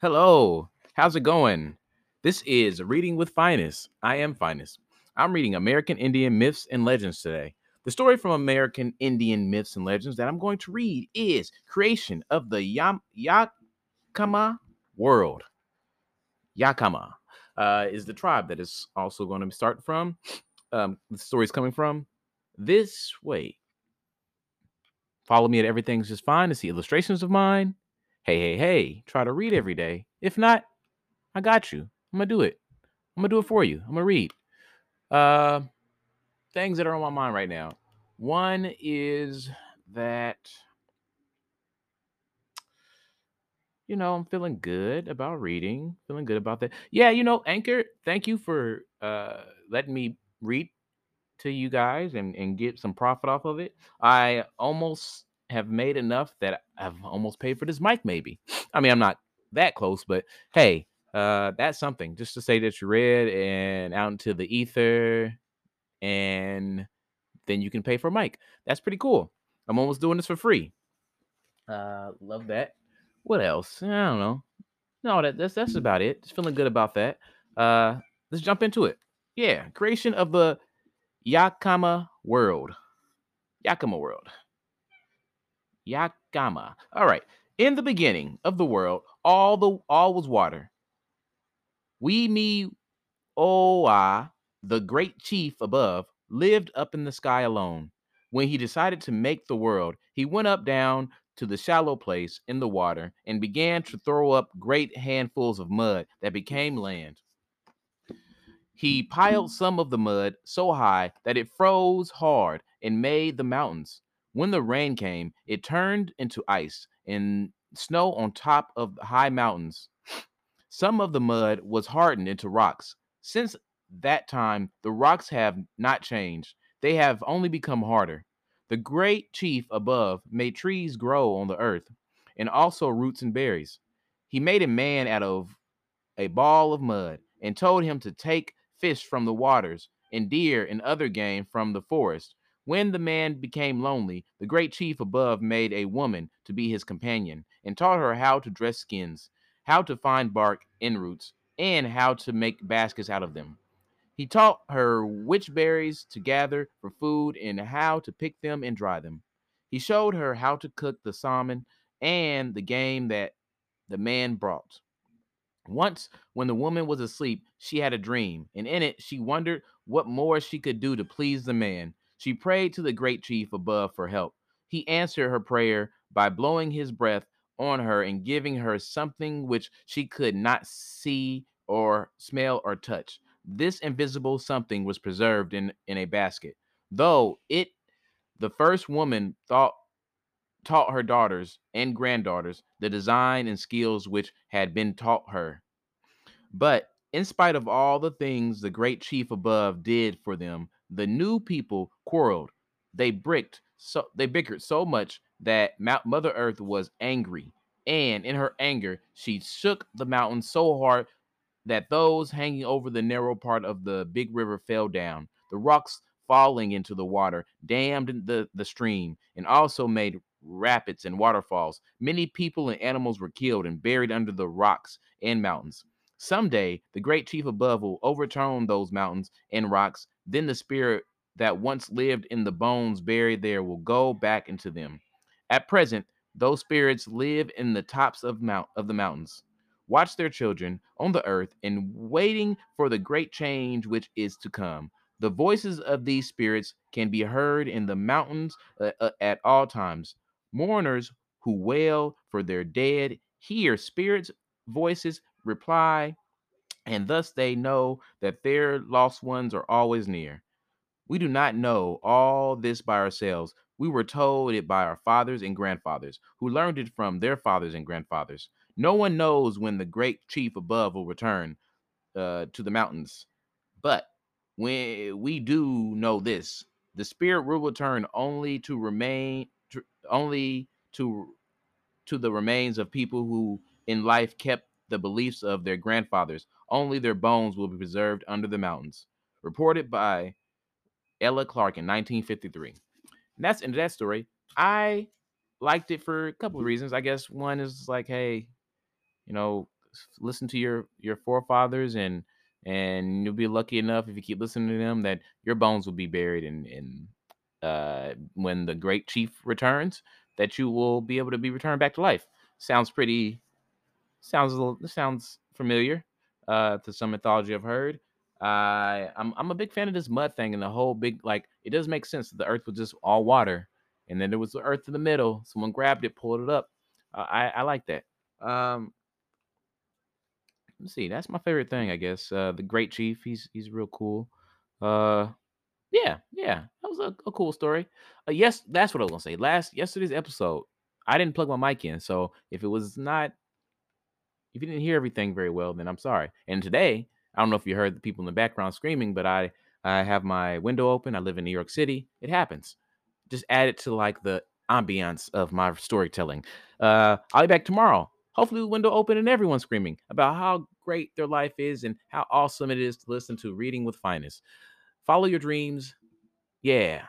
Hello, how's it going? This is Reading with Phines. I am Phines. I'm reading American Indian Myths and Legends today. The story from American Indian Myths and Legends that I'm going to read is Creation of the Yam- Yakama World. Yakama uh, is the tribe that is also going to start from. Um, the story is coming from this way. Follow me at Everything's Just Fine to see illustrations of mine. Hey, hey, hey, try to read every day. If not, I got you. I'm going to do it. I'm going to do it for you. I'm going to read. Uh, things that are on my mind right now. One is that you know, I'm feeling good about reading, feeling good about that. Yeah, you know, Anchor, thank you for uh letting me read to you guys and and get some profit off of it. I almost have made enough that I've almost paid for this mic maybe. I mean, I'm not that close, but hey, uh that's something just to say that you read and out into the ether and then you can pay for a mic. That's pretty cool. I'm almost doing this for free. Uh love that. What else? I don't know. No, that, that's that's about it. Just feeling good about that. Uh let's jump into it. Yeah, creation of the Yakama world. Yakama world. Yakama. All right. In the beginning of the world, all the all was water. We me Oa, the great chief above, lived up in the sky alone. When he decided to make the world, he went up down to the shallow place in the water and began to throw up great handfuls of mud that became land. He piled some of the mud so high that it froze hard and made the mountains. When the rain came, it turned into ice and snow on top of the high mountains. Some of the mud was hardened into rocks. Since that time, the rocks have not changed, they have only become harder. The great chief above made trees grow on the earth, and also roots and berries. He made a man out of a ball of mud and told him to take fish from the waters and deer and other game from the forest. When the man became lonely, the great chief above made a woman to be his companion and taught her how to dress skins, how to find bark and roots, and how to make baskets out of them. He taught her which berries to gather for food and how to pick them and dry them. He showed her how to cook the salmon and the game that the man brought. Once, when the woman was asleep, she had a dream, and in it she wondered what more she could do to please the man. She prayed to the great chief above for help. He answered her prayer by blowing his breath on her and giving her something which she could not see or smell or touch. This invisible something was preserved in, in a basket. Though it the first woman thought taught her daughters and granddaughters the design and skills which had been taught her. But in spite of all the things the great chief above did for them, the new people quarreled. They bricked so they bickered so much that Mother Earth was angry, and in her anger, she shook the mountain so hard that those hanging over the narrow part of the big river fell down. The rocks falling into the water dammed the, the stream and also made rapids and waterfalls. Many people and animals were killed and buried under the rocks and mountains. Someday, the great chief above will overturn those mountains and rocks. Then the spirit that once lived in the bones buried there will go back into them. At present, those spirits live in the tops of mount of the mountains. Watch their children on the earth and waiting for the great change which is to come. The voices of these spirits can be heard in the mountains uh, uh, at all times. Mourners who wail for their dead hear spirits' voices reply, and thus they know that their lost ones are always near. We do not know all this by ourselves. We were told it by our fathers and grandfathers, who learned it from their fathers and grandfathers. No one knows when the great chief above will return uh, to the mountains. But when we do know this, the spirit will return only to remain, to, only to to the remains of people who in life kept the beliefs of their grandfathers. Only their bones will be preserved under the mountains. Reported by Ella Clark in 1953. And that's into that story. I liked it for a couple of reasons. I guess one is like, hey, you know, listen to your your forefathers and and you'll be lucky enough if you keep listening to them that your bones will be buried in in uh when the great chief returns that you will be able to be returned back to life sounds pretty sounds a little sounds familiar uh to some mythology i've heard uh i'm, I'm a big fan of this mud thing and the whole big like it does make sense that the earth was just all water and then there was the earth in the middle someone grabbed it pulled it up. Uh, i i like that. Um let's see that's my favorite thing i guess uh the great chief he's he's real cool. Uh yeah yeah that was a, a cool story. Uh, yes that's what i was gonna say last yesterday's episode i didn't plug my mic in so if it was not if you didn't hear everything very well then i'm sorry. And today i don't know if you heard the people in the background screaming but i i have my window open i live in new york city it happens. Just add it to like the ambiance of my storytelling. Uh i'll be back tomorrow. Hopefully the window open and everyone screaming about how great their life is and how awesome it is to listen to reading with phines. Follow your dreams. Yeah